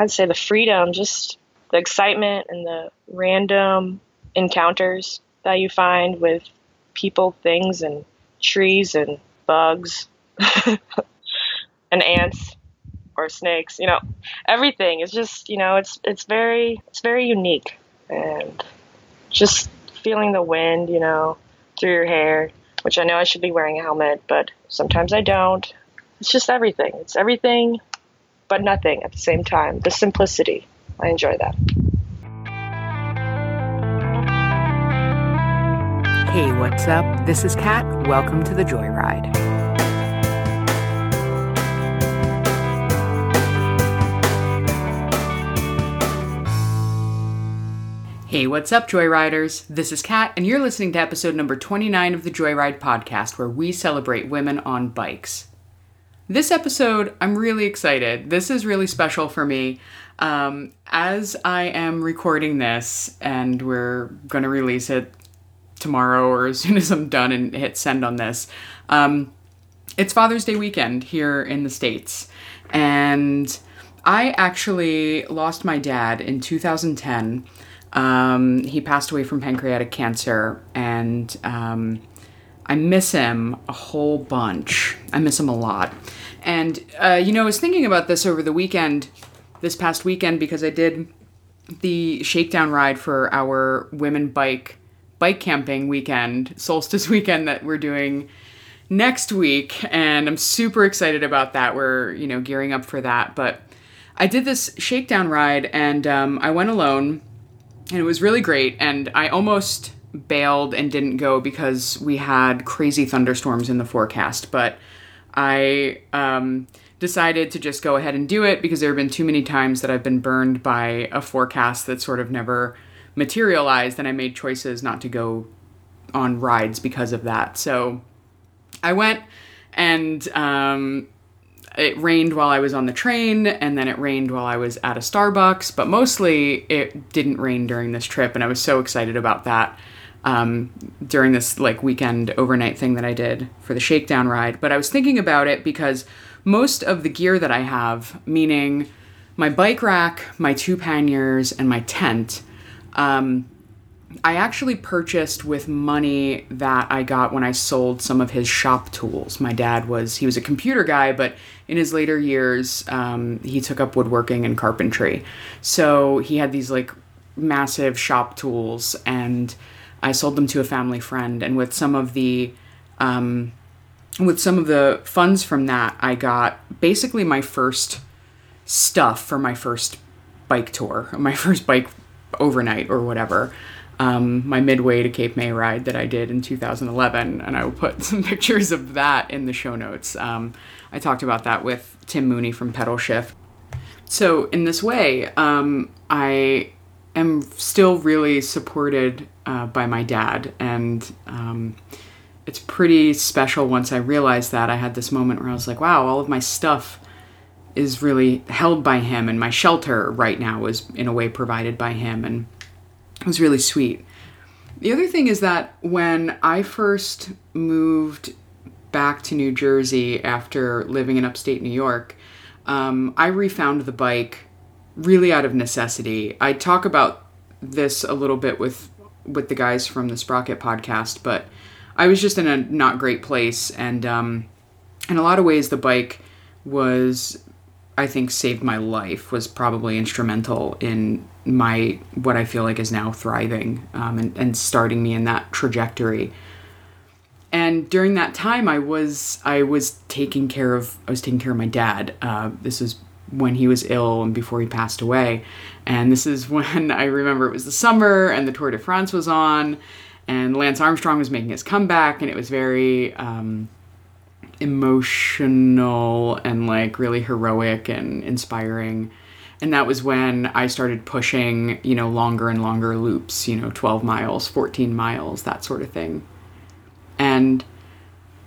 I'd say the freedom, just the excitement and the random encounters that you find with people, things, and trees and bugs and ants or snakes. You know, everything is just you know it's it's very it's very unique and just feeling the wind, you know, through your hair, which I know I should be wearing a helmet, but sometimes I don't. It's just everything. It's everything but nothing at the same time. The simplicity. I enjoy that. Hey, what's up? This is Kat. Welcome to the Joyride. Hey, what's up, Joyriders? This is Kat, and you're listening to episode number 29 of the Joyride podcast, where we celebrate women on bikes. This episode, I'm really excited. This is really special for me. Um, as I am recording this, and we're going to release it tomorrow or as soon as I'm done and hit send on this, um, it's Father's Day weekend here in the States. And I actually lost my dad in 2010. Um, he passed away from pancreatic cancer, and um, I miss him a whole bunch. I miss him a lot. And, uh, you know, I was thinking about this over the weekend, this past weekend, because I did the shakedown ride for our women bike bike camping weekend, solstice weekend that we're doing next week, and I'm super excited about that. We're you know gearing up for that, but I did this shakedown ride, and um, I went alone, and it was really great. And I almost bailed and didn't go because we had crazy thunderstorms in the forecast, but I um, decided to just go ahead and do it because there have been too many times that I've been burned by a forecast that sort of never materialized and I made choices not to go on rides because of that. So I went and um, it rained while I was on the train and then it rained while I was at a Starbucks, but mostly it didn't rain during this trip and I was so excited about that. Um, during this like weekend overnight thing that I did for the shakedown ride. But I was thinking about it because most of the gear that I have, meaning my bike rack, my two panniers, and my tent, um, I actually purchased with money that I got when I sold some of his shop tools. My dad was, he was a computer guy, but in his later years, um, he took up woodworking and carpentry. So he had these like massive shop tools, and I sold them to a family friend. And with some of the, um, with some of the funds from that, I got basically my first stuff for my first bike tour, my first bike overnight or whatever. Um, my midway to Cape May ride that I did in 2011, and I will put some pictures of that in the show notes. Um, I talked about that with Tim Mooney from Pedal Shift. So, in this way, um, I am still really supported uh, by my dad, and um, it's pretty special once I realized that. I had this moment where I was like, wow, all of my stuff is really held by him, and my shelter right now is in a way provided by him, and it was really sweet. The other thing is that when I first moved back to New Jersey after living in upstate New York, um, I refound the bike really out of necessity. I talk about this a little bit with with the guys from the Sprocket podcast, but I was just in a not great place, and um, in a lot of ways, the bike was I think saved my life was probably instrumental in my what I feel like is now thriving um, and, and starting me in that trajectory. And during that time, I was I was taking care of I was taking care of my dad. Uh, this was when he was ill and before he passed away, and this is when I remember it was the summer and the Tour de France was on, and Lance Armstrong was making his comeback, and it was very. Um, emotional and like really heroic and inspiring. And that was when I started pushing, you know, longer and longer loops, you know, 12 miles, 14 miles, that sort of thing. And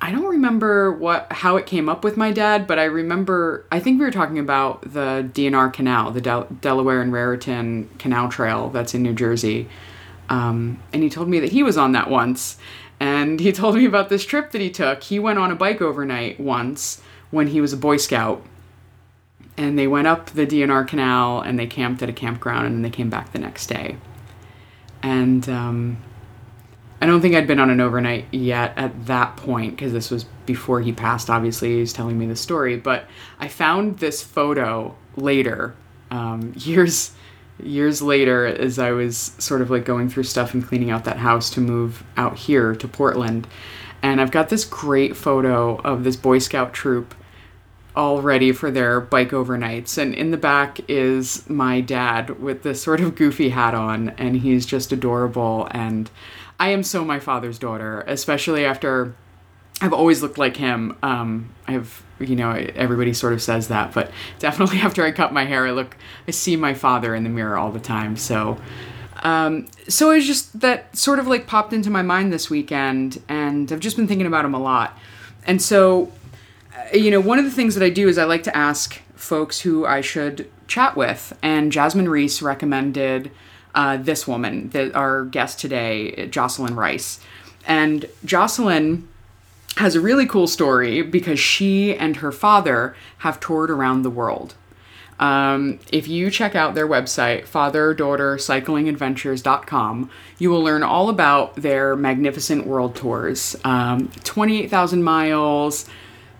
I don't remember what how it came up with my dad, but I remember I think we were talking about the D&R Canal, the Del- Delaware and Raritan Canal Trail that's in New Jersey. Um, and he told me that he was on that once and he told me about this trip that he took. He went on a bike overnight once when he was a Boy Scout. and they went up the D&R Canal and they camped at a campground and then they came back the next day. And um, I don't think I'd been on an overnight yet at that point because this was before he passed. Obviously, he's telling me the story, but I found this photo later, um, years years later, as I was sort of like going through stuff and cleaning out that house to move out here to Portland, and I've got this great photo of this Boy Scout troop all ready for their bike overnights. And in the back is my dad with this sort of goofy hat on, and he's just adorable. And I am so my father's daughter, especially after I've always looked like him. Um, I've, you know, everybody sort of says that, but definitely after I cut my hair, I look, I see my father in the mirror all the time. So, um, so it's just that sort of like popped into my mind this weekend, and I've just been thinking about him a lot. And so you know, one of the things that I do is I like to ask folks who I should chat with, and Jasmine Reese recommended uh, this woman, that our guest today, Jocelyn Rice, and Jocelyn has a really cool story because she and her father have toured around the world. Um, if you check out their website, fatherdaughtercyclingadventures.com, you will learn all about their magnificent world tours. Um, 28,000 miles,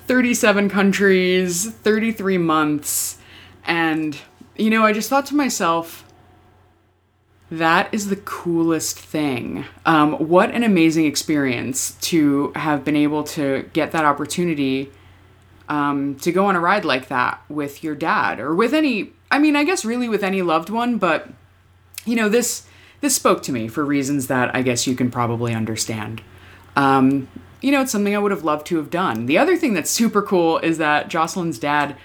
37 countries, 33 months. And, you know, I just thought to myself, that is the coolest thing. Um, what an amazing experience to have been able to get that opportunity um, to go on a ride like that with your dad or with any, I mean, I guess really with any loved one, but, you know, this. This spoke to me for reasons that I guess you can probably understand. Um, you know, it's something I would have loved to have done. The other thing that's super cool is that Jocelyn's dad,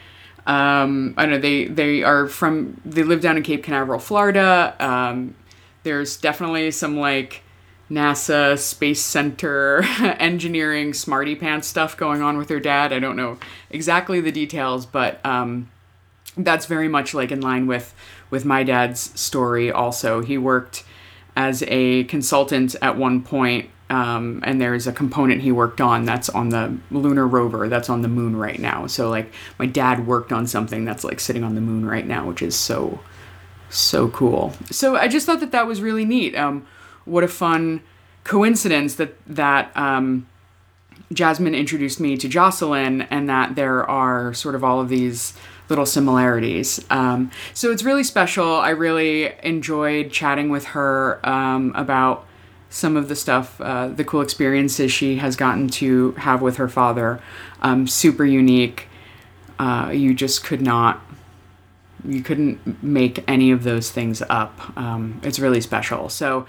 um, I don't know, they, they are from, they live down in Cape Canaveral, Florida. Um, there's definitely some like NASA Space Center engineering smarty pants stuff going on with her dad. I don't know exactly the details, but um, that's very much like in line with with my dad's story. Also, he worked as a consultant at one point um, and there's a component he worked on that's on the lunar rover that's on the moon right now. So like my dad worked on something that's like sitting on the moon right now, which is so so cool. So I just thought that that was really neat. Um, what a fun coincidence that that um, Jasmine introduced me to Jocelyn, and that there are sort of all of these little similarities. Um, so it's really special. I really enjoyed chatting with her um, about some of the stuff, uh, the cool experiences she has gotten to have with her father. Um, super unique. Uh, you just could not, you couldn't make any of those things up. Um, it's really special. So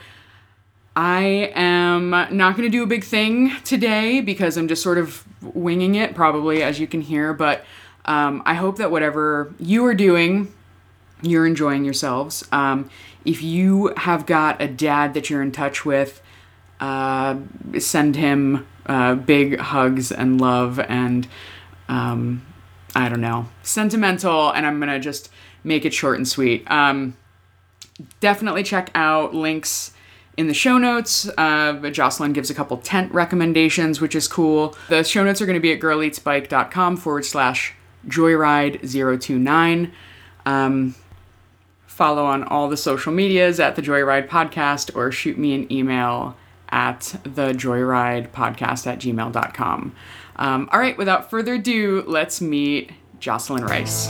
I am not going to do a big thing today because I'm just sort of winging it, probably, as you can hear. But um, I hope that whatever you are doing, you're enjoying yourselves. Um, if you have got a dad that you're in touch with, uh, send him uh, big hugs and love and um, I don't know, sentimental. And I'm gonna just make it short and sweet. Um, definitely check out links in the show notes. Uh, Jocelyn gives a couple tent recommendations, which is cool. The show notes are going to be at girleatsbike.com forward slash joyride029. Um, follow on all the social medias at the Joyride Podcast or shoot me an email at the Joyride Podcast at gmail.com. Um, all right, without further ado, let's meet Jocelyn Rice.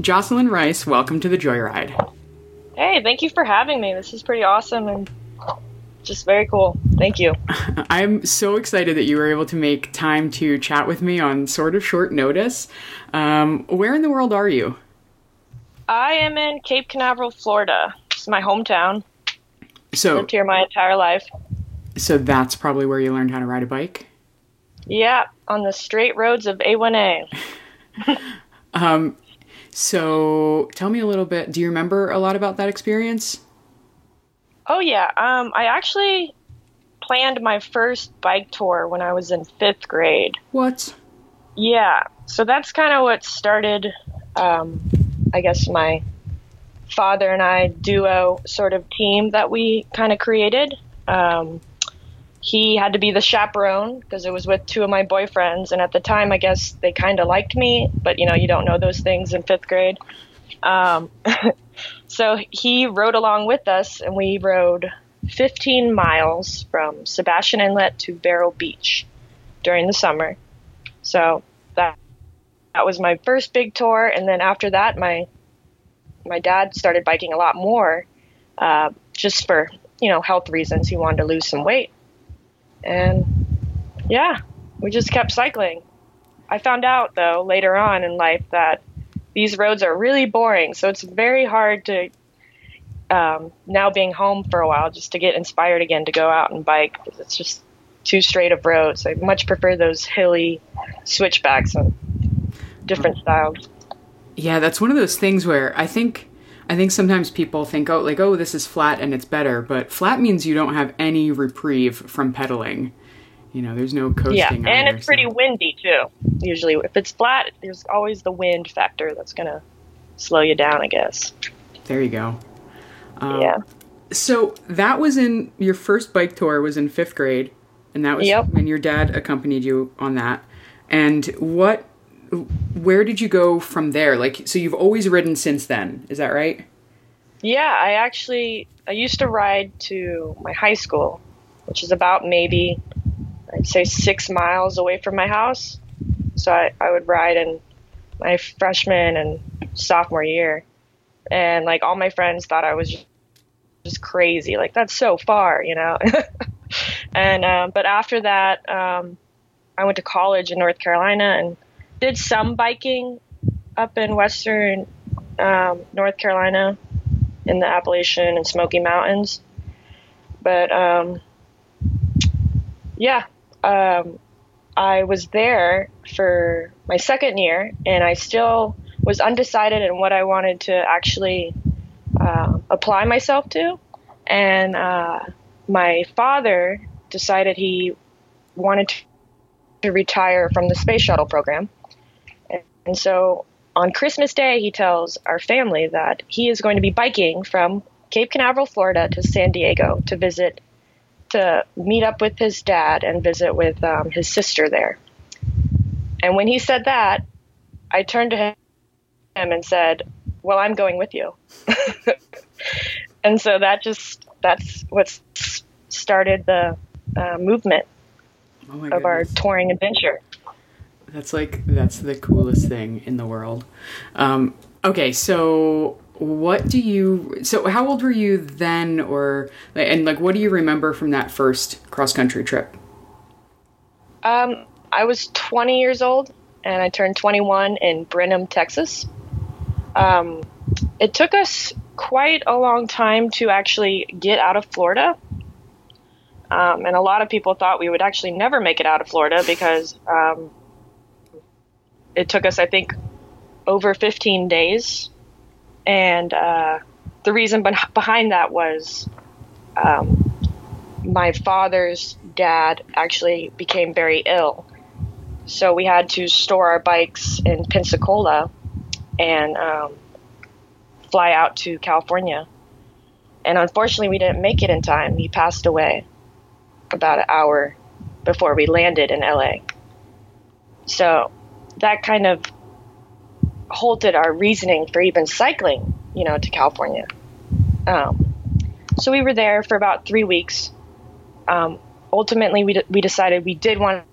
Jocelyn Rice, welcome to the Joyride. Hey, thank you for having me. This is pretty awesome and just very cool. Thank you. I'm so excited that you were able to make time to chat with me on sort of short notice. Um, where in the world are you? I am in Cape Canaveral, Florida. It's my hometown. So lived here my entire life. So that's probably where you learned how to ride a bike. Yeah, on the straight roads of A1A. um, so tell me a little bit. Do you remember a lot about that experience? Oh yeah, um, I actually planned my first bike tour when I was in fifth grade. What? Yeah, so that's kind of what started, um, I guess, my father and I duo sort of team that we kind of created. Um, he had to be the chaperone because it was with two of my boyfriends, and at the time, I guess they kind of liked me, but you know, you don't know those things in fifth grade. Um, so he rode along with us, and we rode 15 miles from Sebastian Inlet to Vero Beach during the summer. So that that was my first big tour, and then after that, my my dad started biking a lot more, uh, just for you know health reasons. He wanted to lose some weight, and yeah, we just kept cycling. I found out though later on in life that these roads are really boring, so it's very hard to um, now being home for a while just to get inspired again to go out and bike because it's just too straight of roads. I much prefer those hilly switchbacks and different styles. Yeah, that's one of those things where I think I think sometimes people think, oh, like, oh, this is flat and it's better, but flat means you don't have any reprieve from pedaling. You know, there's no coasting. Yeah, either, and it's so- pretty windy too. Usually, if it's flat, there's always the wind factor that's gonna slow you down, I guess. There you go. Um, yeah. So that was in your first bike tour was in fifth grade, and that was Yep. when your dad accompanied you on that. And what, where did you go from there? Like, so you've always ridden since then, is that right? Yeah, I actually I used to ride to my high school, which is about maybe I'd say six miles away from my house. So I, I would ride in my freshman and sophomore year, and like all my friends thought I was just, just crazy. Like that's so far, you know. and um, but after that, um, I went to college in North Carolina and did some biking up in western um, North Carolina in the Appalachian and Smoky Mountains. But um, yeah, um, I was there for my second year, and I still was undecided in what I wanted to actually uh, apply myself to. And uh, my father decided he wanted to retire from the space shuttle program. And, and so on Christmas Day, he tells our family that he is going to be biking from Cape Canaveral, Florida to San Diego to visit, to meet up with his dad and visit with um, his sister there. And when he said that, I turned to him and said, Well, I'm going with you. and so that just, that's what started the uh, movement Oh of our touring adventure. That's like that's the coolest thing in the world. Um, okay, so what do you? So how old were you then, or and like what do you remember from that first cross country trip? Um, I was 20 years old and I turned 21 in Brenham, Texas. Um, it took us quite a long time to actually get out of Florida. Um, and a lot of people thought we would actually never make it out of Florida because um, it took us, I think, over 15 days. And uh, the reason beh- behind that was um, my father's dad actually became very ill. So we had to store our bikes in Pensacola and um, fly out to California. And unfortunately, we didn't make it in time. He passed away about an hour before we landed in LA. So that kind of halted our reasoning for even cycling, you know, to California. Um, so we were there for about three weeks. Um, ultimately, we, d- we decided we did want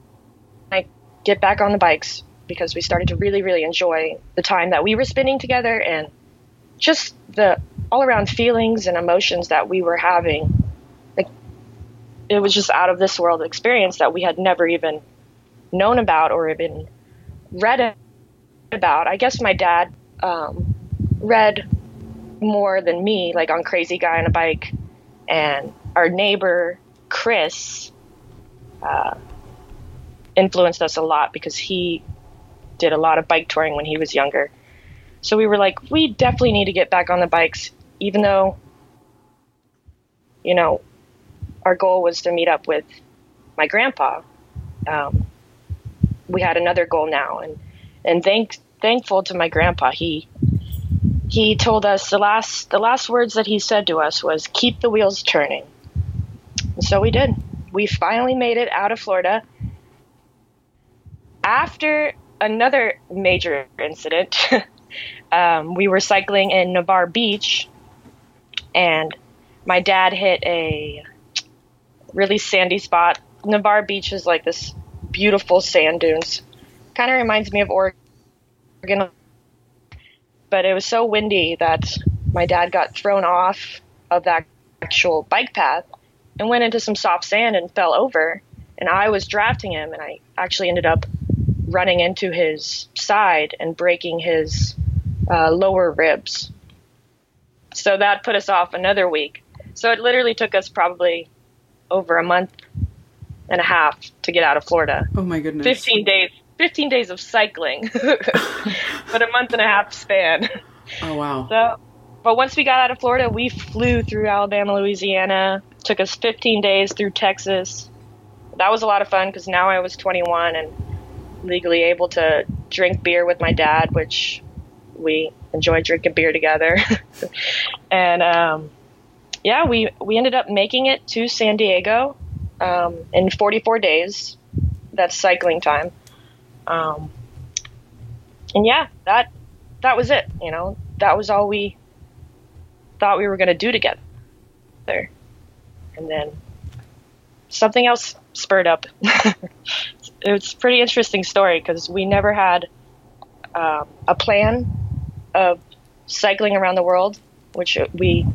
to get back on the bikes because we started to really, really enjoy the time that we were spending together and just the all around feelings and emotions that we were having. Like, it was just out of this world experience that we had never even known about or even read about. I guess my dad um, read more than me, like on Crazy Guy on a Bike, and our neighbor Chris uh, influenced us a lot because he did a lot of bike touring when he was younger. So we were like, we definitely need to get back on the bikes, even though, you know, our goal was to meet up with my grandpa. Um, we had another goal now, and and thank thankful to my grandpa, he he told us the last the last words that he said to us was keep the wheels turning. And so we did. we finally made it out of Florida after another major incident. um, we were cycling in Navarre Beach, and my dad hit a really sandy spot. Navarre Beach is like this beautiful sand dunes. Kind of reminds me of Oregon, but it was so windy that my dad got thrown off of that actual bike path and went into some soft sand and fell over. And I was drafting him, and I actually ended up running into his side and breaking his uh, lower ribs. So that put us off another week. So it literally took us probably over a month and a half to get out of Florida. Oh my goodness. 15 days 15 days of cycling. but a month and a half span. Oh wow. So but once we got out of Florida, we flew through Alabama, Louisiana. Took us 15 days through Texas. That was a lot of fun because now I was 21 and legally able to drink beer with my dad, which we enjoyed drinking beer together. and um, yeah, we we ended up making it to San Diego um, in 44 days. That's cycling time. Um, and yeah, that that was it. You know, that was all we thought we were going to do together. There, And then something else spurred up. it's a pretty interesting story because we never had um, a plan of cycling around the world, which we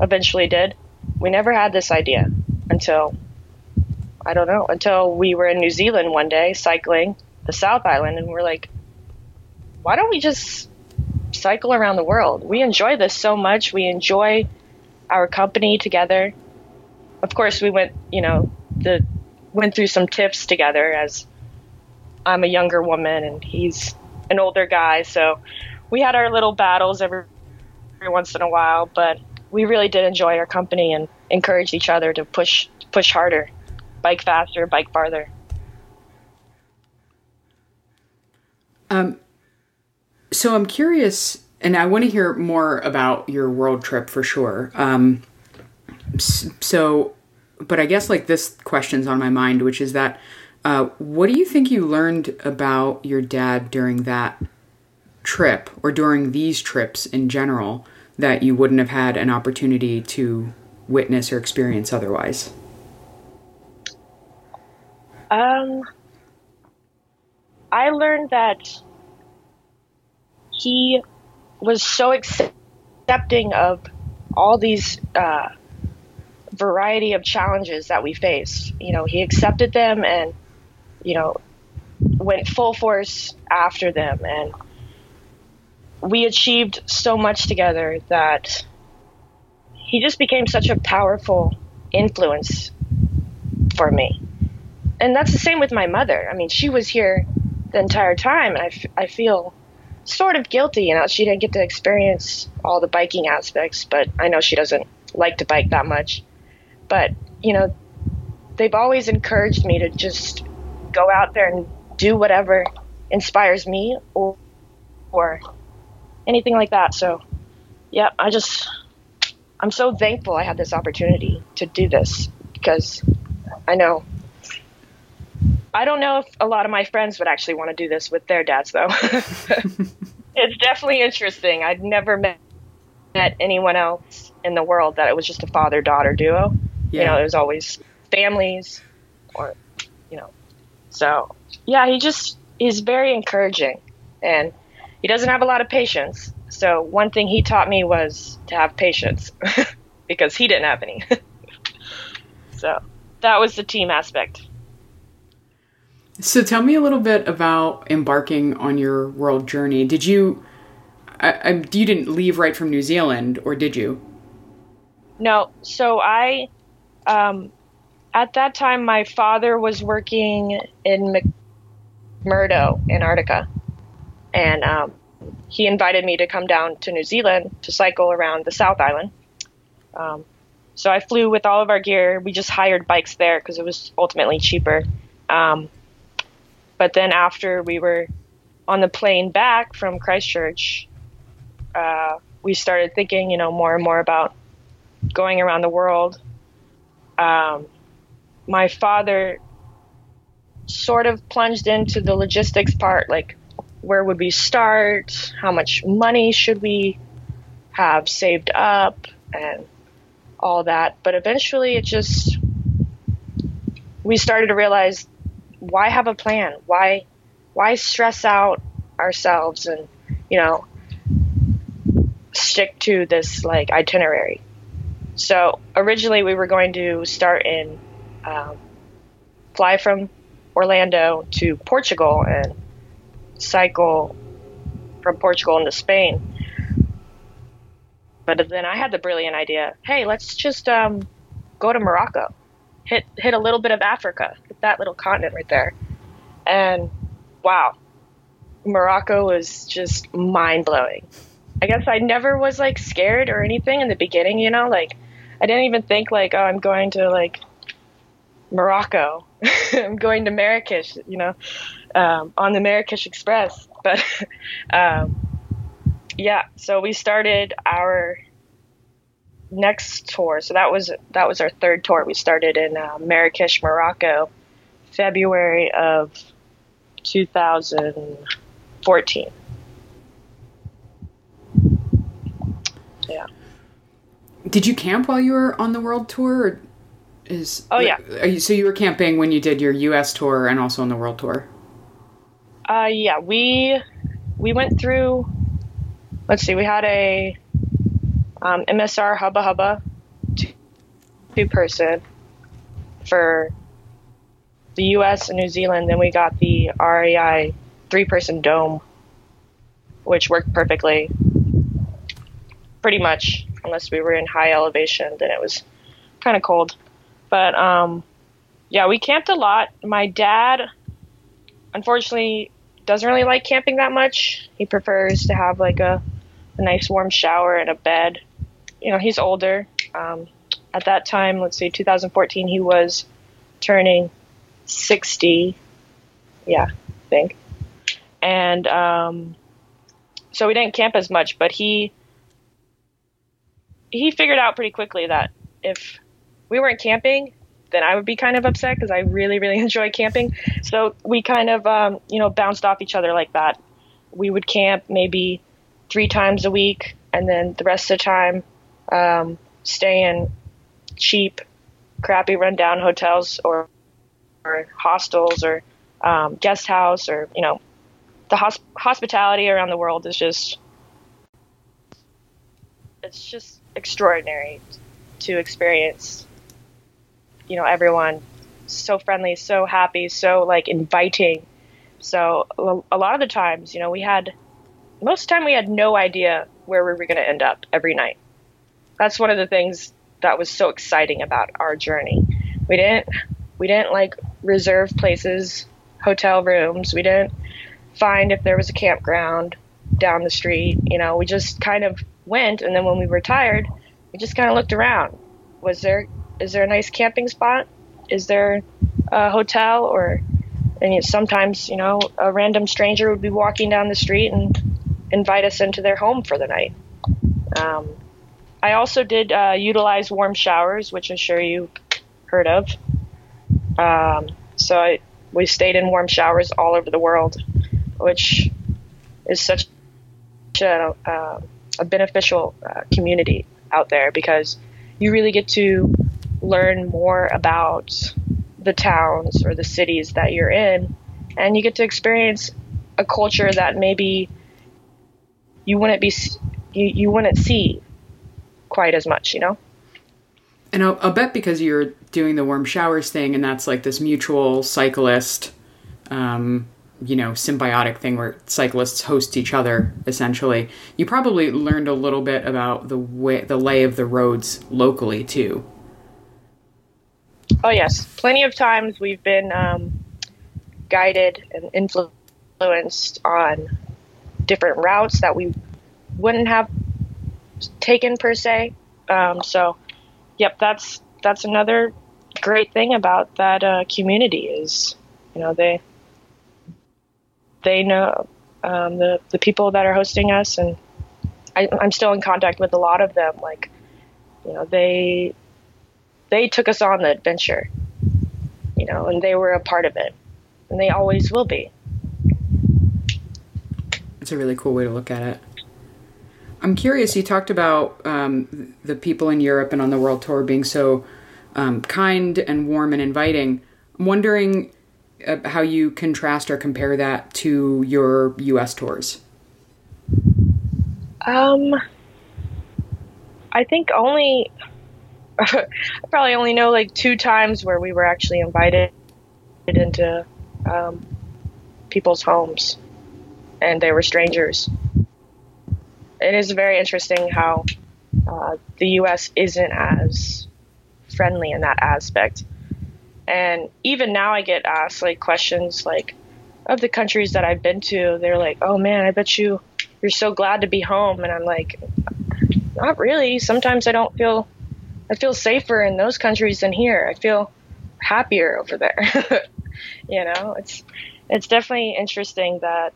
eventually did. We never had this idea until I don't know until we were in New Zealand one day cycling the South Island, and we're like, why don't we just cycle around the world? We enjoy this so much. We enjoy our company together. Of course, we went, you know, the went through some tips together as I'm a younger woman and he's an older guy, so we had our little battles every, every once in a while, but we really did enjoy our company and encourage each other to push push harder, bike faster, bike farther. Um, so I'm curious, and I want to hear more about your world trip for sure. Um, so, but I guess like this question's on my mind, which is that uh, what do you think you learned about your dad during that trip or during these trips in general that you wouldn't have had an opportunity to witness or experience otherwise? Um, I learned that he was so accepting of all these uh, variety of challenges that we face. You know, he accepted them and, you know, went full force after them. And we achieved so much together that he just became such a powerful influence for me. And that's the same with my mother. I mean, she was here the entire time, and I, f- I feel sort of guilty. You know, she didn't get to experience all the biking aspects, but I know she doesn't like to bike that much. But, you know, they've always encouraged me to just go out there and do whatever inspires me or, or anything like that. So, yeah, I just, I'm so thankful I had this opportunity to do this because I know I don't know if a lot of my friends would actually want to do this with their dads, though. it's definitely interesting. I'd never met, met anyone else in the world that it was just a father daughter duo. Yeah. You know, it was always families or, you know. So, yeah, he just is very encouraging and he doesn't have a lot of patience. So, one thing he taught me was to have patience because he didn't have any. so, that was the team aspect. So tell me a little bit about embarking on your world journey. Did you, I, I, you didn't leave right from New Zealand, or did you? No. So I, um, at that time, my father was working in McMurdo, Antarctica, and um, he invited me to come down to New Zealand to cycle around the South Island. Um, so I flew with all of our gear. We just hired bikes there because it was ultimately cheaper. Um, but then after we were on the plane back from Christchurch, uh, we started thinking, you know, more and more about going around the world. Um, my father sort of plunged into the logistics part like where would we start how much money should we have saved up and all that but eventually it just we started to realize why have a plan? Why why stress out ourselves and you know stick to this like itinerary? So originally we were going to start in um, fly from Orlando to Portugal and cycle from Portugal into Spain. But then I had the brilliant idea: hey, let's just um, go to Morocco, hit hit a little bit of Africa, that little continent right there, and wow, Morocco was just mind blowing. I guess I never was like scared or anything in the beginning, you know, like I didn't even think like, oh, I'm going to like Morocco. I'm going to Marrakesh, you know, um, on the Marrakesh Express. But um, yeah, so we started our next tour. So that was that was our third tour. We started in uh, Marrakesh, Morocco, February of 2014. Yeah. Did you camp while you were on the world tour? Or is oh yeah. You, so you were camping when you did your U.S. tour and also on the world tour. Uh, yeah, we we went through. Let's see, we had a um, MSR Hubba Hubba two, person for the U.S. and New Zealand. Then we got the REI three person dome, which worked perfectly. Pretty much unless we were in high elevation, then it was kind of cold. But um, yeah, we camped a lot. My dad, unfortunately, doesn't really like camping that much. He prefers to have like a, a nice warm shower and a bed. You know, he's older. Um, at that time, let's see, 2014, he was turning 60. Yeah, I think. And um, so we didn't camp as much, but he he figured out pretty quickly that if we weren't camping, then I would be kind of upset because I really, really enjoy camping. So we kind of, um, you know, bounced off each other like that. We would camp maybe three times a week, and then the rest of the time, um, stay in cheap, crappy, rundown hotels or, or hostels or um, guest house or you know, the hosp- hospitality around the world is just, it's just extraordinary to experience. You know, everyone so friendly, so happy, so like inviting. So a lot of the times, you know, we had most of the time we had no idea where we were going to end up every night. That's one of the things that was so exciting about our journey. We didn't we didn't like reserve places, hotel rooms. We didn't find if there was a campground down the street. You know, we just kind of went, and then when we were tired, we just kind of looked around. Was there is there a nice camping spot? Is there a hotel or and sometimes you know a random stranger would be walking down the street and invite us into their home for the night. Um, I also did uh, utilize warm showers, which I'm sure you heard of. Um, so I, we stayed in warm showers all over the world, which is such a, uh, a beneficial uh, community out there because you really get to learn more about the towns or the cities that you're in and you get to experience a culture that maybe you wouldn't be you, you wouldn't see quite as much you know? And I'll, I'll bet because you're doing the warm showers thing and that's like this mutual cyclist um, you know symbiotic thing where cyclists host each other essentially. You probably learned a little bit about the way the lay of the roads locally too. Oh yes. Plenty of times we've been um, guided and influenced on different routes that we wouldn't have taken per se um, so yep that's that's another great thing about that uh, community is you know they they know um, the the people that are hosting us, and I, I'm still in contact with a lot of them. Like, you know, they they took us on the adventure, you know, and they were a part of it, and they always will be. It's a really cool way to look at it. I'm curious. You talked about um, the people in Europe and on the world tour being so um, kind and warm and inviting. I'm wondering uh, how you contrast or compare that to your U.S. tours. Um, I think only I probably only know like two times where we were actually invited into um, people's homes, and they were strangers. It is very interesting how uh, the U.S. isn't as friendly in that aspect. And even now, I get asked like questions like of the countries that I've been to. They're like, "Oh man, I bet you you're so glad to be home," and I'm like, "Not really. Sometimes I don't feel I feel safer in those countries than here. I feel happier over there. you know, it's it's definitely interesting that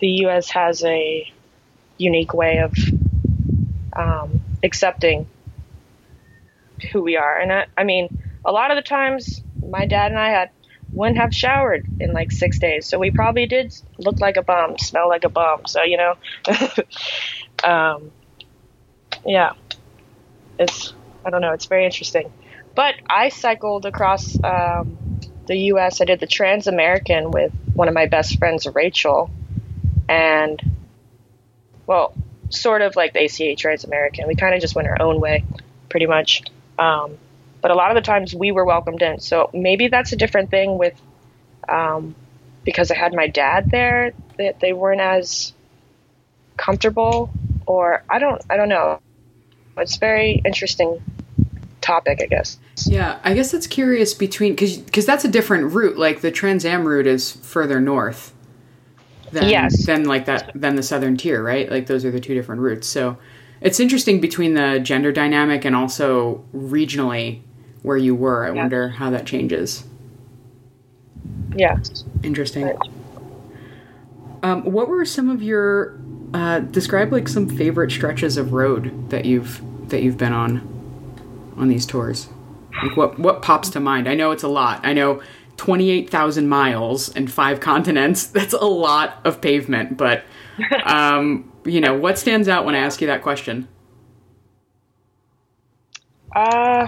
the U.S. has a unique way of um, accepting who we are. And I, I mean, a lot of the times, my dad and I had wouldn't have showered in like six days, so we probably did look like a bum, smell like a bum. So you know, um, yeah, it's I don't know. It's very interesting. But I cycled across um, the U.S. I did the Trans American with one of my best friends, Rachel, and well, sort of like the ACA Trans American. We kind of just went our own way, pretty much. Um, but a lot of the times we were welcomed in. So maybe that's a different thing with um, because I had my dad there that they weren't as comfortable, or I don't I don't know. It's very interesting topic, I guess. Yeah, I guess that's curious between because because that's a different route. Like the Trans Am route is further north. Than, yes. Than like that than the southern tier, right? Like those are the two different routes. So it's interesting between the gender dynamic and also regionally where you were. I yeah. wonder how that changes. Yeah. Interesting. Right. Um, what were some of your uh, describe like some favorite stretches of road that you've that you've been on on these tours? Like what what pops to mind? I know it's a lot. I know 28,000 miles and five continents. That's a lot of pavement, but um, you know, what stands out when I ask you that question? Uh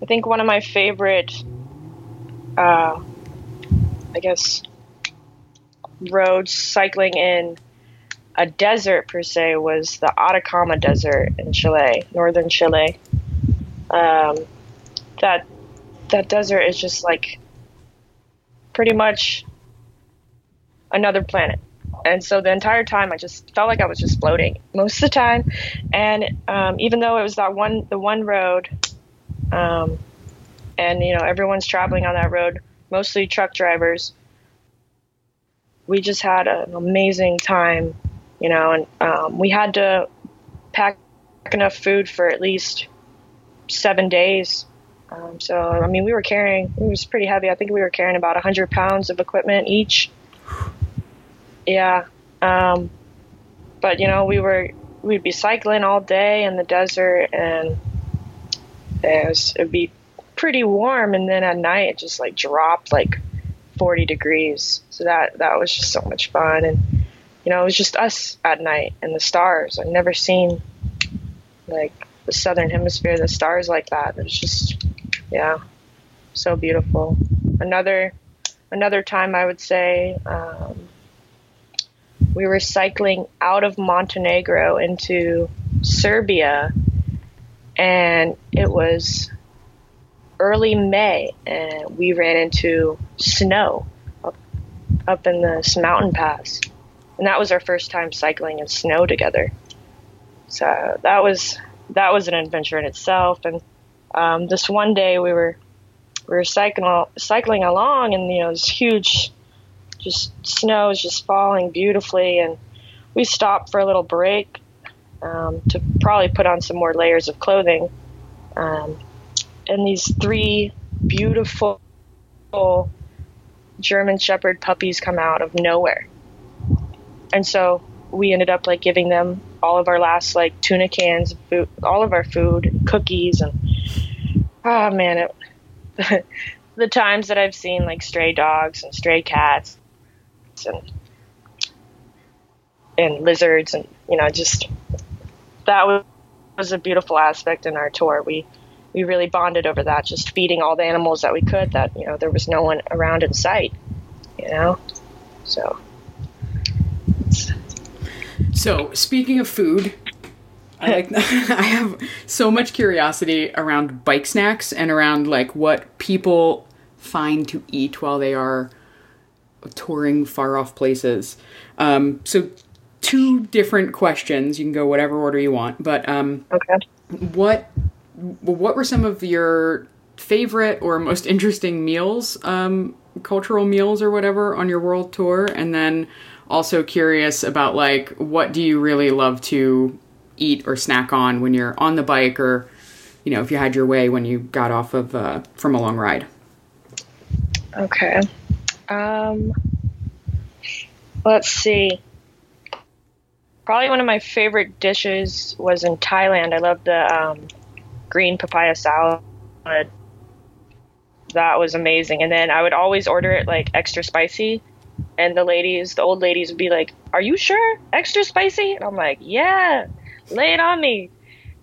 I think one of my favorite uh I guess roads cycling in a desert per se was the Atacama Desert in Chile, northern Chile. Um, that that desert is just like pretty much another planet. And so the entire time, I just felt like I was just floating most of the time. And um, even though it was that one, the one road, um, and you know everyone's traveling on that road, mostly truck drivers, we just had an amazing time you know, and um, we had to pack enough food for at least seven days. Um, so, I mean, we were carrying, it was pretty heavy. I think we were carrying about 100 pounds of equipment each. Yeah. Um, but, you know, we were, we'd be cycling all day in the desert and it was, it'd be pretty warm. And then at night, it just like dropped like 40 degrees. So that, that was just so much fun. And, you know, it was just us at night and the stars. I've never seen like the southern hemisphere, the stars like that. It was just, yeah, so beautiful. Another, another time I would say, um, we were cycling out of Montenegro into Serbia, and it was early May, and we ran into snow up, up in this mountain pass and that was our first time cycling in snow together. So that was that was an adventure in itself. And um, this one day we were we were cycling cycling along, and you know this huge, just snow is just falling beautifully, and we stopped for a little break um, to probably put on some more layers of clothing. Um, and these three beautiful German Shepherd puppies come out of nowhere and so we ended up like giving them all of our last like tuna cans, food, all of our food, cookies, and oh man, it the times that I've seen like stray dogs and stray cats and and lizards and you know just that was, was a beautiful aspect in our tour. We we really bonded over that, just feeding all the animals that we could. That you know there was no one around in sight. You know, so. So speaking of food, I like I have so much curiosity around bike snacks and around like what people find to eat while they are touring far off places. Um, so two different questions. You can go whatever order you want, but um, Okay. what what were some of your favorite or most interesting meals, um, cultural meals or whatever on your world tour? And then also curious about like what do you really love to eat or snack on when you're on the bike or you know if you had your way when you got off of uh, from a long ride. Okay. Um, let's see. Probably one of my favorite dishes was in Thailand. I love the um, green papaya salad. That was amazing. And then I would always order it like extra spicy. And the ladies, the old ladies would be like, Are you sure? Extra spicy? And I'm like, Yeah, lay it on me.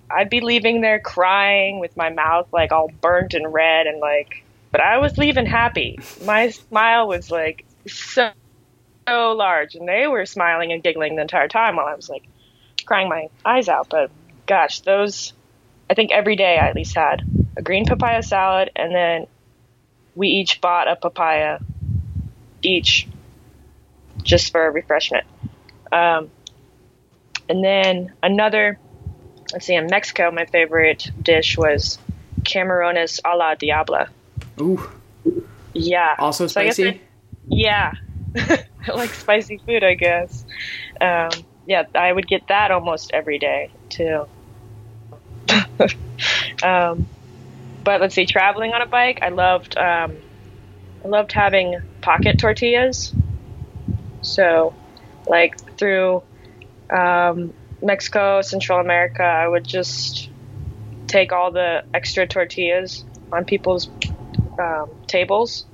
I'd be leaving there crying with my mouth like all burnt and red and like but I was leaving happy. My smile was like so, so large, and they were smiling and giggling the entire time while I was like crying my eyes out. But gosh, those I think every day I at least had a green papaya salad, and then we each bought a papaya each just for refreshment. Um, and then another, let's see, in Mexico, my favorite dish was camarones a la diabla. Ooh, Yeah. also So spicy. I- yeah. I like spicy food, I guess. Um, yeah, I would get that almost every day too. um, but let's see, traveling on a bike, I loved. Um, I loved having pocket tortillas. So, like through um, Mexico, Central America, I would just take all the extra tortillas on people's um, tables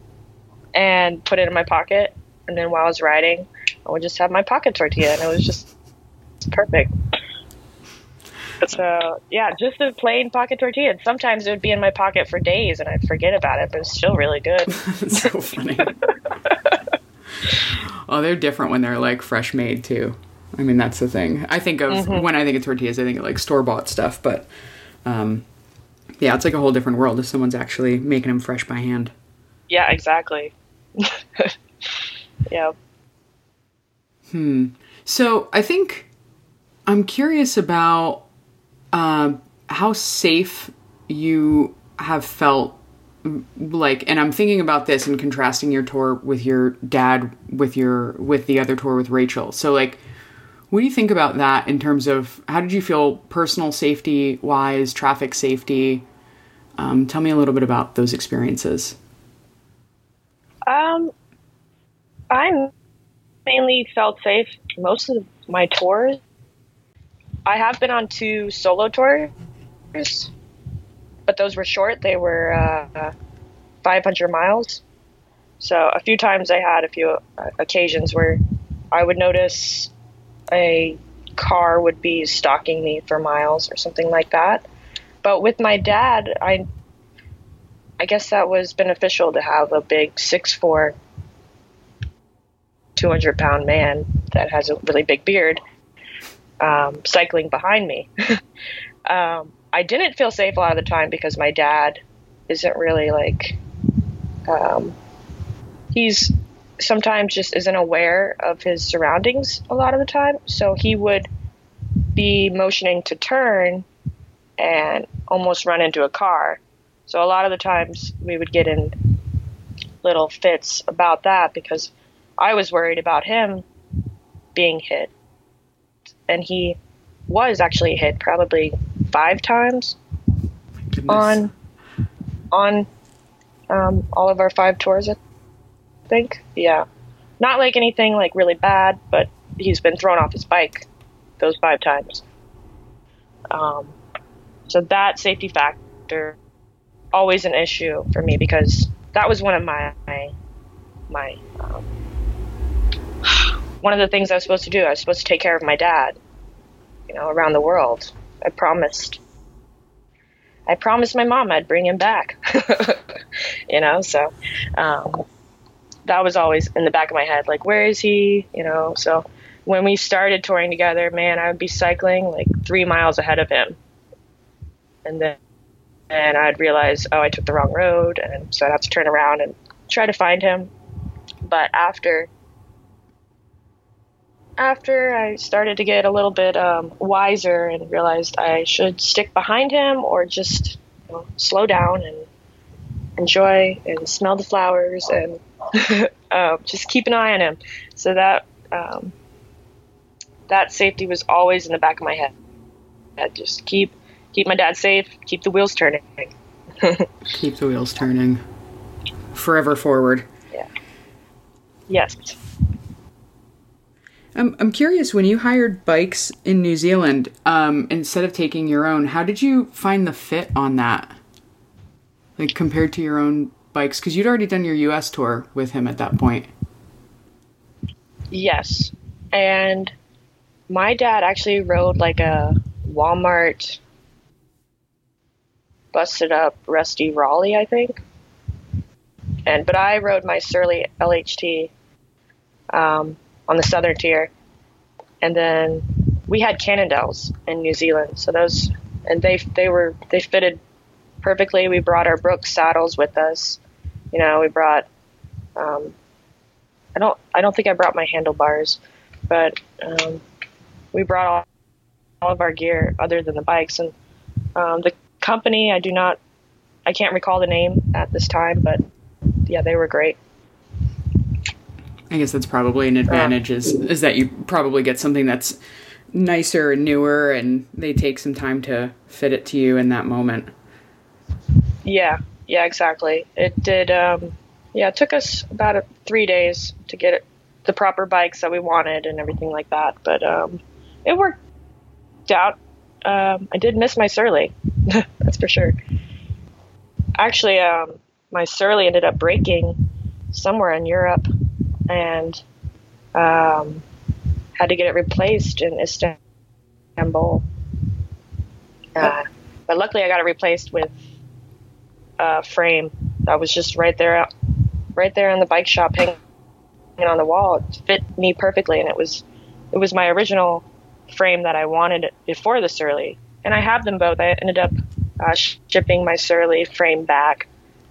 and put it in my pocket. And then while I was riding, I would just have my pocket tortilla, and it was just perfect. So yeah, just a plain pocket tortilla. And sometimes it would be in my pocket for days, and I'd forget about it, but it's still really good. so funny. oh, they're different when they're like fresh made too. I mean, that's the thing. I think of when I think of tortillas, I think of like store bought stuff, but um, yeah, it's like a whole different world if someone's actually making them fresh by hand. yeah, exactly. yeah. Hmm. So I think I'm curious about um, how safe you have felt. Like, and I'm thinking about this and contrasting your tour with your dad, with your with the other tour with Rachel. So, like, what do you think about that in terms of how did you feel personal safety wise, traffic safety? Um, tell me a little bit about those experiences. Um, I mainly felt safe most of my tours. I have been on two solo tours, but those were short. They were uh, 500 miles. So a few times I had a few occasions where I would notice a car would be stalking me for miles or something like that. But with my dad, I I guess that was beneficial to have a big six four, 200 pound man that has a really big beard um, cycling behind me. um, I didn't feel safe a lot of the time because my dad isn't really like, um, he's sometimes just isn't aware of his surroundings a lot of the time. So he would be motioning to turn and almost run into a car. So a lot of the times we would get in little fits about that because I was worried about him being hit. And he was actually hit probably five times Goodness. on on um, all of our five tours, think. Yeah. Not like anything like really bad, but he's been thrown off his bike those five times. Um, so that safety factor always an issue for me because that was one of my my um, one of the things I was supposed to do. I was supposed to take care of my dad, you know, around the world. I promised. I promised my mom I'd bring him back. you know, so um, that was always in the back of my head, like, where is he? You know, so when we started touring together, man, I would be cycling like three miles ahead of him, and then and I'd realize, oh, I took the wrong road, and so I'd have to turn around and try to find him. But after after I started to get a little bit um, wiser and realized I should stick behind him or just you know, slow down and enjoy and smell the flowers and uh, just keep an eye on him. So that um, that safety was always in the back of my head. I'd just keep keep my dad safe, keep the wheels turning. keep the wheels turning. Forever forward. Yeah. Yes. I'm, I'm curious when you hired bikes in New Zealand, um, instead of taking your own, how did you find the fit on that? Like compared to your own bikes? Because you'd already done your US tour with him at that point. Yes. And my dad actually rode like a Walmart busted up rusty Raleigh, I think. And but I rode my Surly LHT um, on the southern tier, and then we had Cannondales in New Zealand. So those and they they were they fitted perfectly. We brought our Brooks saddles with us. You know, we brought. Um, I don't I don't think I brought my handlebars, but um, we brought all, all of our gear other than the bikes and um, the company. I do not, I can't recall the name at this time, but yeah, they were great. I guess that's probably an advantage is is that you probably get something that's nicer and newer, and they take some time to fit it to you in that moment. Yeah, yeah, exactly. It did. Um, yeah, it took us about a, three days to get it, the proper bikes that we wanted and everything like that, but um, it worked out. Um, I did miss my Surly, that's for sure. Actually, um, my Surly ended up breaking somewhere in Europe, and um, had to get it replaced in Istanbul. Uh, but luckily, I got it replaced with a frame that was just right there, right there in the bike shop, hanging on the wall. It fit me perfectly, and it was it was my original frame that I wanted before the Surly, and I have them both. I ended up uh, shipping my Surly frame back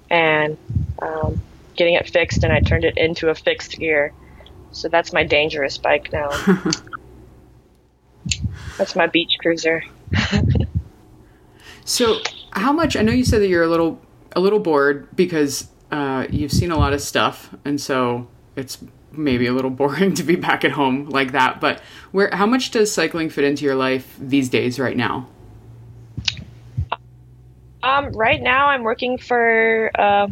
and um, getting it fixed, and I turned it into a fixed gear. So that's my dangerous bike now. that's my beach cruiser. so, how much? I know you said that you're a little a little bored because uh, you've seen a lot of stuff, and so it's maybe a little boring to be back at home like that. But where? How much does cycling fit into your life these days? Right now. Um, right now, I'm working for a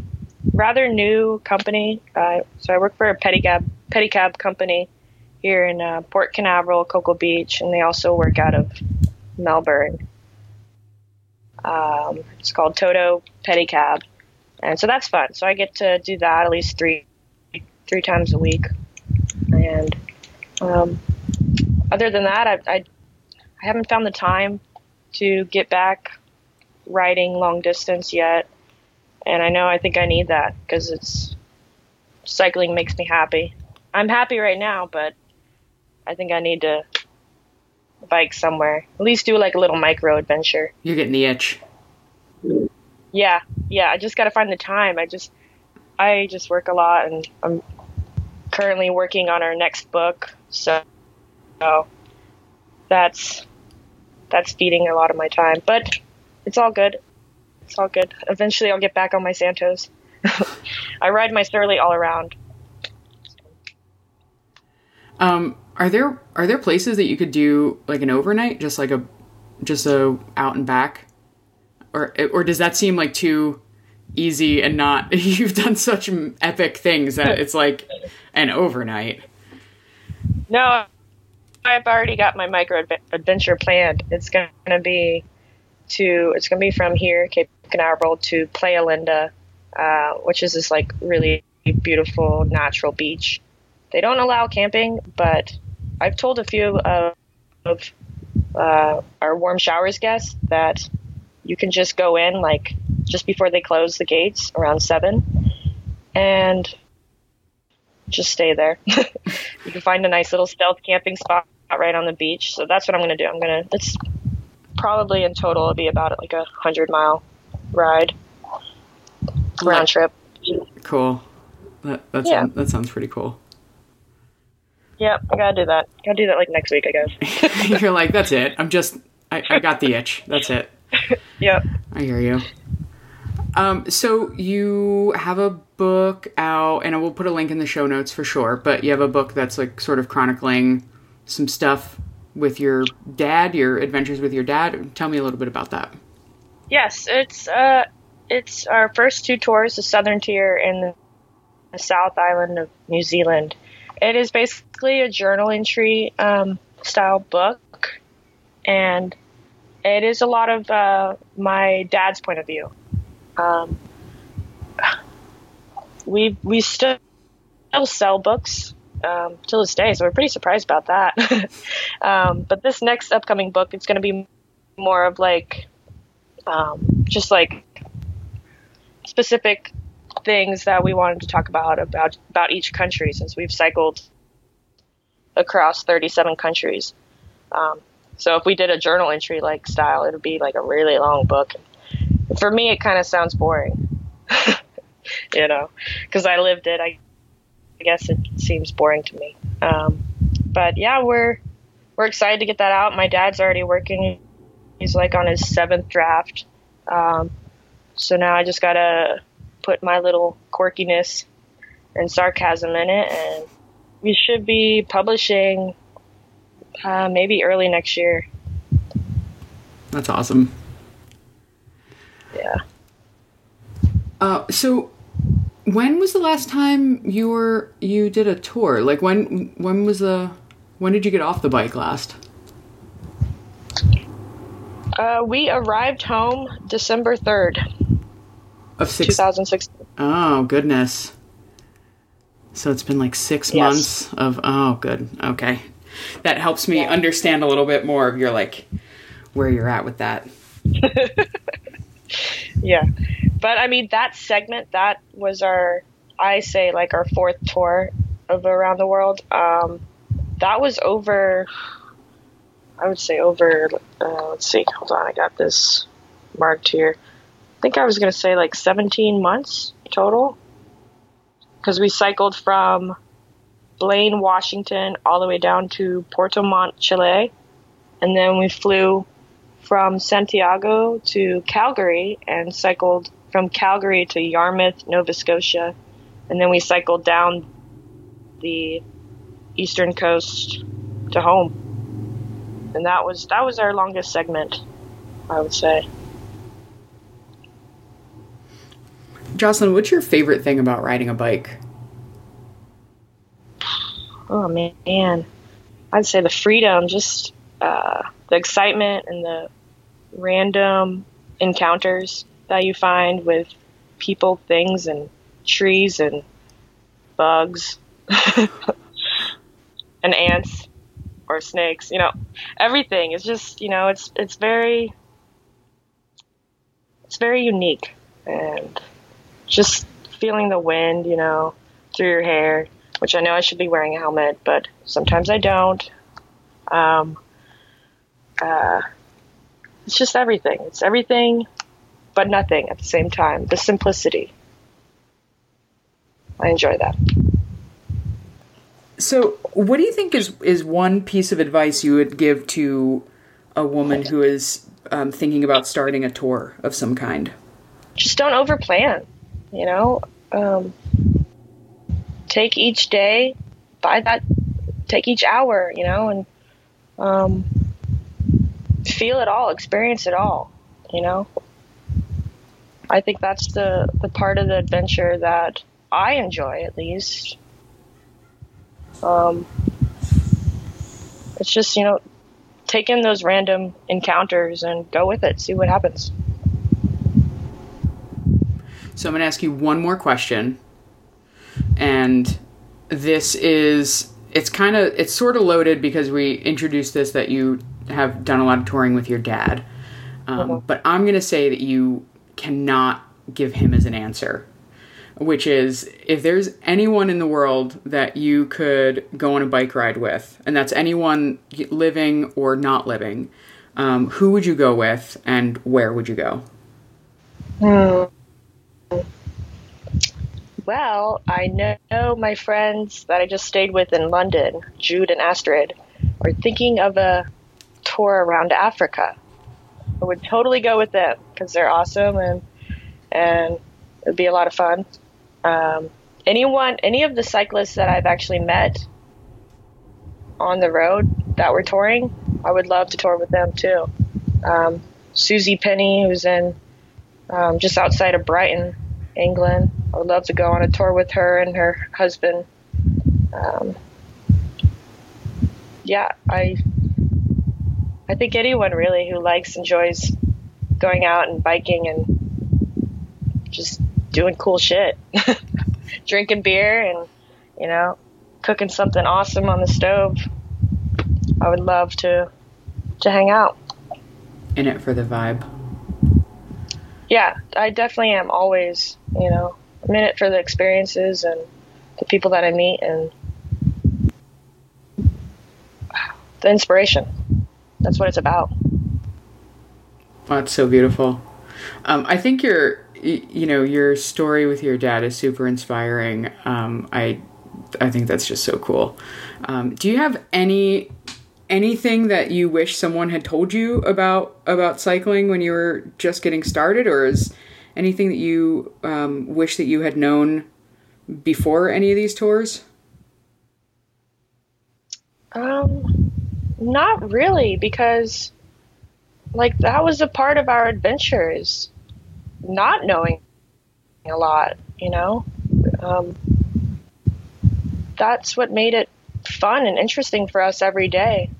rather new company. Uh, so I work for a pedicab pedicab company here in uh, Port Canaveral, Cocoa Beach, and they also work out of Melbourne. Um, it's called Toto Pedicab, and so that's fun. So I get to do that at least three three times a week, and um, other than that, I, I I haven't found the time to get back riding long distance yet, and I know I think I need that because it's cycling makes me happy. I'm happy right now, but I think I need to bike somewhere. At least do like a little micro adventure. You're getting the itch. Yeah, yeah. I just got to find the time. I just, I just work a lot, and I'm currently working on our next book, so, so that's that's feeding a lot of my time. But it's all good. It's all good. Eventually, I'll get back on my Santos. I ride my Surly all around. Um, are there are there places that you could do like an overnight, just like a just a out and back, or or does that seem like too easy and not? You've done such epic things that it's like an overnight. No, I've already got my micro adventure planned. It's going to be to it's going to be from here, Cape Canaveral to Playa Linda, uh, which is this like really beautiful natural beach. They don't allow camping, but I've told a few of, of uh, our warm showers guests that you can just go in like just before they close the gates around seven and just stay there. you can find a nice little stealth camping spot right on the beach. So that's what I'm going to do. I'm going to, it's probably in total, it'll be about like a hundred mile ride round trip. Cool. That, that, Yeah. sounds, that sounds pretty cool. Yep, I gotta do that. Gotta do that like next week, I guess. You're like, that's it. I'm just, I, I got the itch. That's it. Yep. I hear you. Um, so you have a book out, and I will put a link in the show notes for sure. But you have a book that's like sort of chronicling some stuff with your dad, your adventures with your dad. Tell me a little bit about that. Yes, it's uh, it's our first two tours, the Southern Tier and the South Island of New Zealand. It is basically a journal entry um, style book, and it is a lot of uh, my dad's point of view. Um, we we still sell books um, till this day, so we're pretty surprised about that. um, but this next upcoming book, it's going to be more of like um, just like specific things that we wanted to talk about about about each country since we've cycled across 37 countries. Um, so if we did a journal entry like style, it would be like a really long book. For me, it kind of sounds boring, you know, because I lived it. I, I guess it seems boring to me. Um, but yeah, we're we're excited to get that out. My dad's already working. He's like on his seventh draft. Um, so now I just gotta put my little quirkiness and sarcasm in it, and we should be publishing uh, maybe early next year. That's awesome. Yeah. Uh, so when was the last time you were you did a tour? Like when when was the when did you get off the bike last? Uh, we arrived home December 3rd, Of six 2016. Oh goodness. So it's been like six Yes. months of oh good. Okay. That helps me Yeah. understand a little bit more of your like where you're at with that. Yeah. But I mean, that segment, that was our, I say, like our fourth tour of around the world. Um, that was over, I would say over, uh, let's see, hold on, I got this marked here. I think I was going to say like 17 months total. Because we cycled from Blaine, Washington, all the way down to Puerto Montt, Chile. And then we flew from Santiago to Calgary and cycled from Calgary to Yarmouth, Nova Scotia. And then we cycled down the eastern coast to home. And that was that was our longest segment, I would say. Jocelyn, what's your favorite thing about riding a bike? Oh man, I'd say the freedom, just uh, the excitement and the random encounters that you find with people, things, and trees and bugs and ants or snakes. You know, everything is just you know it's it's very it's very unique and just feeling the wind, you know, through your hair which I know I should be wearing a helmet, but sometimes I don't. Um, uh, it's just everything. It's everything, but nothing at the same time. The simplicity. I enjoy that. So, what do you think is is one piece of advice you would give to a woman who is um, thinking about starting a tour of some kind? Just don't overplan. You know, um, take each day, by that, take each hour. You know, and um, feel it all, experience it all. You know, I think that's the the part of the adventure that I enjoy, at least. Um, it's just you know, take in those random encounters and go with it, see what happens. So I'm going to ask you one more question. And this is it's kind of it's sort of loaded because we introduced this that you have done a lot of touring with your dad. Um, Mhm. But I'm going to say that you cannot give him as an answer, which is if there's anyone in the world that you could go on a bike ride with, and that's anyone living or not living, um, who would you go with and where would you go? Well, I know my friends that I just stayed with in London, Jude and Astrid, are thinking of a tour around Africa. I would totally go with them because they're awesome and and it'd be a lot of fun. Um, anyone, any of the cyclists that I've actually met on the road that were touring, I would love to tour with them too. Um, Susie Penny, who's in um, just outside of Brighton, England. I would love to go on a tour with her and her husband. Um, yeah, I I think anyone really who likes enjoys going out and biking and just doing cool shit, drinking beer and you know cooking something awesome on the stove. I would love to to hang out. In it for the vibe. Yeah, I definitely am always, you know, I'm in it for the experiences and the people that I meet and the inspiration. That's what it's about. That's so beautiful. Um, I think your, you know, your story with your dad is super inspiring. Um, I, I think that's just so cool. Um, do you have any, anything that you wish someone had told you about about cycling when you were just getting started, or is anything that you um, wish that you had known before any of these tours? Um, not really, because like that was a part of our adventures, not knowing a lot, you know. Um, that's what made it fun and interesting for us every day.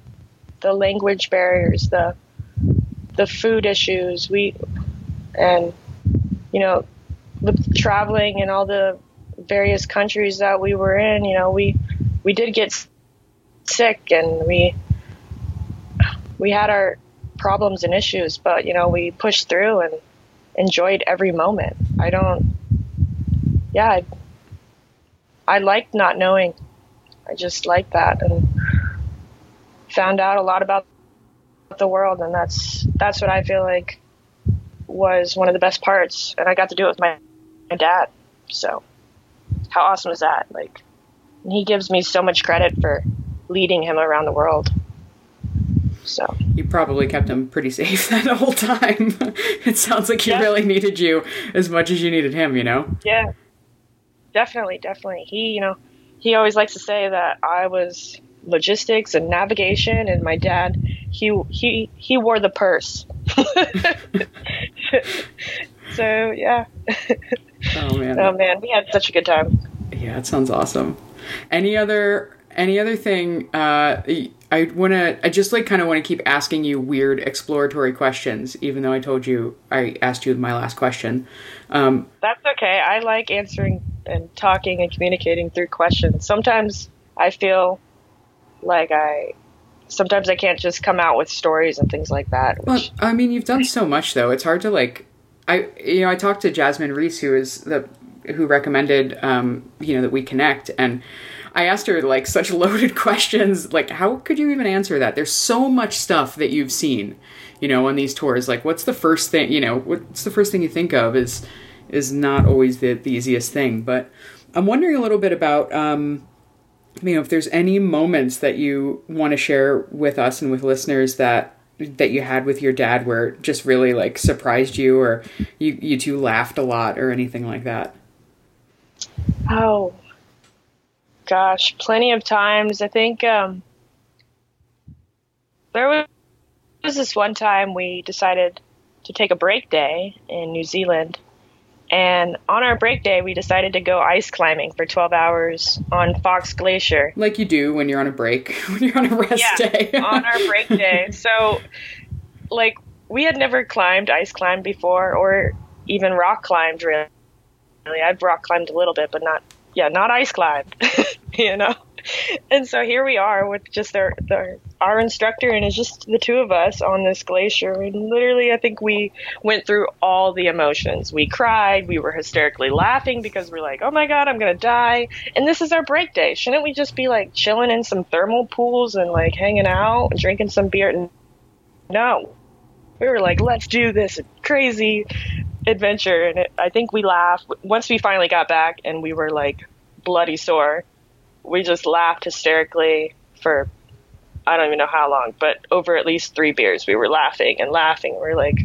The language barriers, the the food issues, we and you know, with traveling and all the various countries that we were in, you know, we we did get sick and we we had our problems and issues, but you know, we pushed through and enjoyed every moment. I don't yeah, I, I liked not knowing. I just liked that and found out a lot about the world and that's that's what I feel like was one of the best parts and I got to do it with my, my dad. So how awesome is that? Like he gives me so much credit for leading him around the world. So You probably kept him pretty safe that whole time. it sounds like he Yeah. really needed you as much as you needed him. You know. yeah, definitely, definitely. He, you know, he always likes to say that I was logistics and navigation, and my dad, he he he wore the purse. so yeah, Oh man. oh man, we had such a good time. Yeah, it sounds awesome. Any other any other thing uh I want to I just like kind of want to keep asking you weird exploratory questions even though I told you I asked you my last question. Um That's okay. I like answering and talking and communicating through questions. Sometimes I feel like I sometimes I can't just come out with stories and things like that. well, I mean, you've done so much though. It's hard to like I you know, I talked to Jasmine Reese who is the who recommended um you know that we connect and I asked her like such loaded questions like how could you even answer that? There's so much stuff that you've seen, you know, on these tours. Like what's the first thing, you know, what's the first thing you think of is is not always the, the easiest thing, but I'm wondering a little bit about um you know if there's any moments that you want to share with us and with listeners that that you had with your dad where it just really like surprised you or you you two laughed a lot or anything like that oh gosh, plenty of times. I think um, there was, was this one time we decided to take a break day in New Zealand. And on our break day, we decided to go ice climbing for 12 hours on Fox Glacier. like you do when you're on a break when you're on a rest yeah, day on our break day. So, like, we had never climbed ice climbed before, or even rock climbed really. I've rock climbed a little bit, but not yeah, not ice climbed. you know. And so here we are with just our, our our instructor and it's just the two of us on this glacier and literally I think we went through all the emotions. We cried, we were hysterically laughing because we're like, "Oh my god, I'm to die." And this is our break day. Shouldn't we just be like chilling in some thermal pools and like hanging out, drinking some beer? And no. We were like, "Let's do this crazy adventure." And it, I think we laughed once we finally got back and we were like bloody sore. We just laughed hysterically for I don't even know how long, but over at least three beers, we were laughing and laughing. We are like,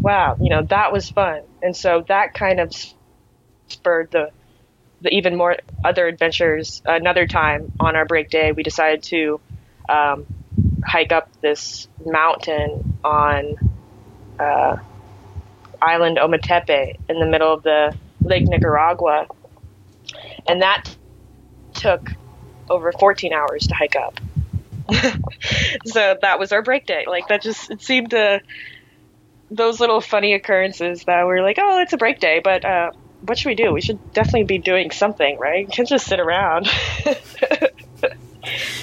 wow, you know, that was fun. And so that kind of spurred the, the even more other adventures. Another time on our break day, we decided to um, hike up this mountain on uh, island Ometepe in the middle of the Lake Nicaragua. And that took over 14 hours to hike up. so that was our break day. Like that just it seemed to those little funny occurrences that we're like, oh, it's a break day, but uh, what should we do? We should definitely be doing something, right? You can't just sit around.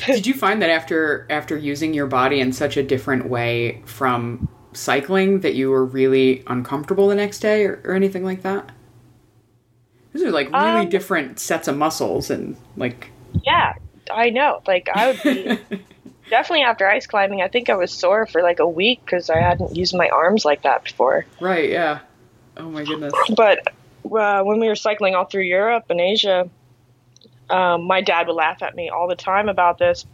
Did you find that after after using your body in such a different way from cycling that you were really uncomfortable the next day or, or anything like that? These are like really um, different sets of muscles and like Yeah, I know. Like I would be definitely after ice climbing, I think I was sore for like a week because I hadn't used my arms like that before. Right. Yeah. Oh my goodness. But uh, when we were cycling all through Europe and Asia, um, my dad would laugh at me all the time about this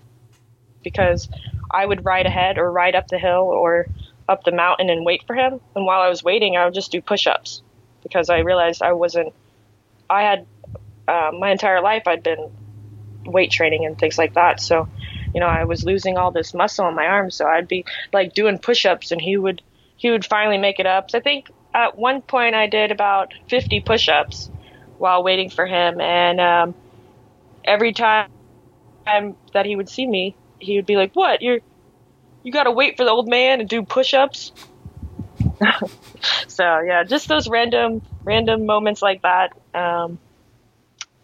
because I would ride ahead or ride up the hill or up the mountain and wait for him. And while I was waiting, I would just do push-ups because I realized I wasn't. I had uh, my entire life I'd been weight training and things like that. So you know, I was losing all this muscle in my arms, so I'd be like doing push-ups, and he would he would finally make it up. So I think at one point I did about 50 push-ups while waiting for him, and um, every time that he would see me, he would be like, "What? You're you got to wait for the old man and do push-ups." so yeah, just those random random moments like that. Um,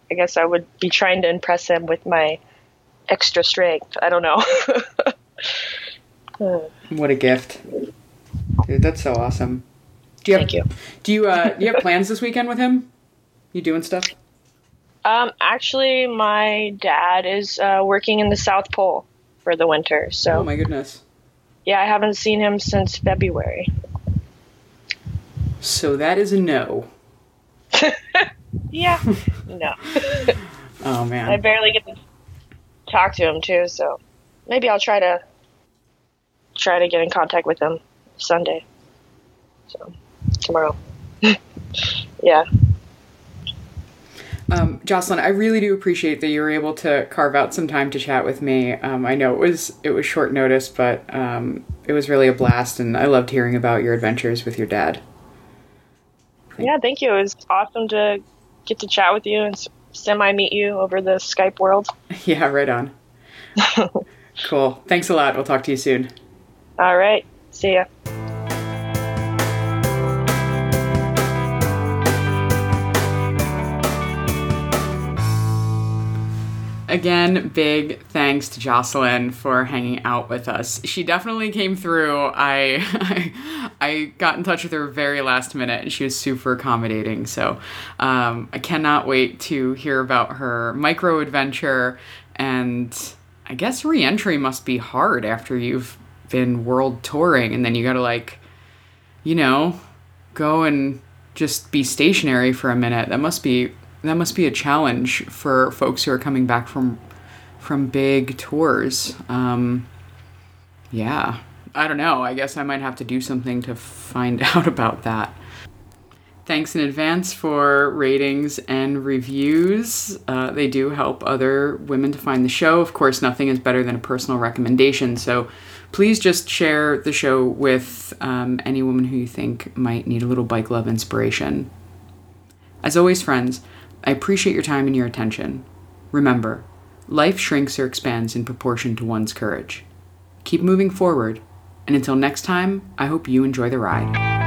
I guess I would be trying to impress him with my extra strength. I don't know. what a gift, dude! That's so awesome. Do you have, Thank you. Do you uh, do you have plans this weekend with him? You doing stuff? Um, actually, my dad is uh, working in the South Pole for the winter. So. Oh my goodness. Yeah, I haven't seen him since February. So that is a no. yeah. no. oh man. I barely get to talk to him too. So maybe I'll try to try to get in contact with him Sunday. So tomorrow. yeah. Um, Jocelyn, I really do appreciate that you were able to carve out some time to chat with me. Um, I know it was it was short notice, but um, it was really a blast, and I loved hearing about your adventures with your dad. Yeah, thank you. It was awesome to get to chat with you and semi meet you over the Skype world. Yeah, right on. cool. Thanks a lot. We'll talk to you soon. All right. See ya. Again, big thanks to Jocelyn for hanging out with us. She definitely came through. I, I, I got in touch with her very last minute, and she was super accommodating. So um, I cannot wait to hear about her micro adventure. And I guess reentry must be hard after you've been world touring, and then you got to like, you know, go and just be stationary for a minute. That must be that must be a challenge for folks who are coming back from from big tours. Um, yeah, I don't know. I guess I might have to do something to find out about that. Thanks in advance for ratings and reviews. Uh, they do help other women to find the show. Of course, nothing is better than a personal recommendation. So please just share the show with um, any woman who you think might need a little bike love inspiration. As always, friends, I appreciate your time and your attention. Remember, life shrinks or expands in proportion to one's courage. Keep moving forward, and until next time, I hope you enjoy the ride.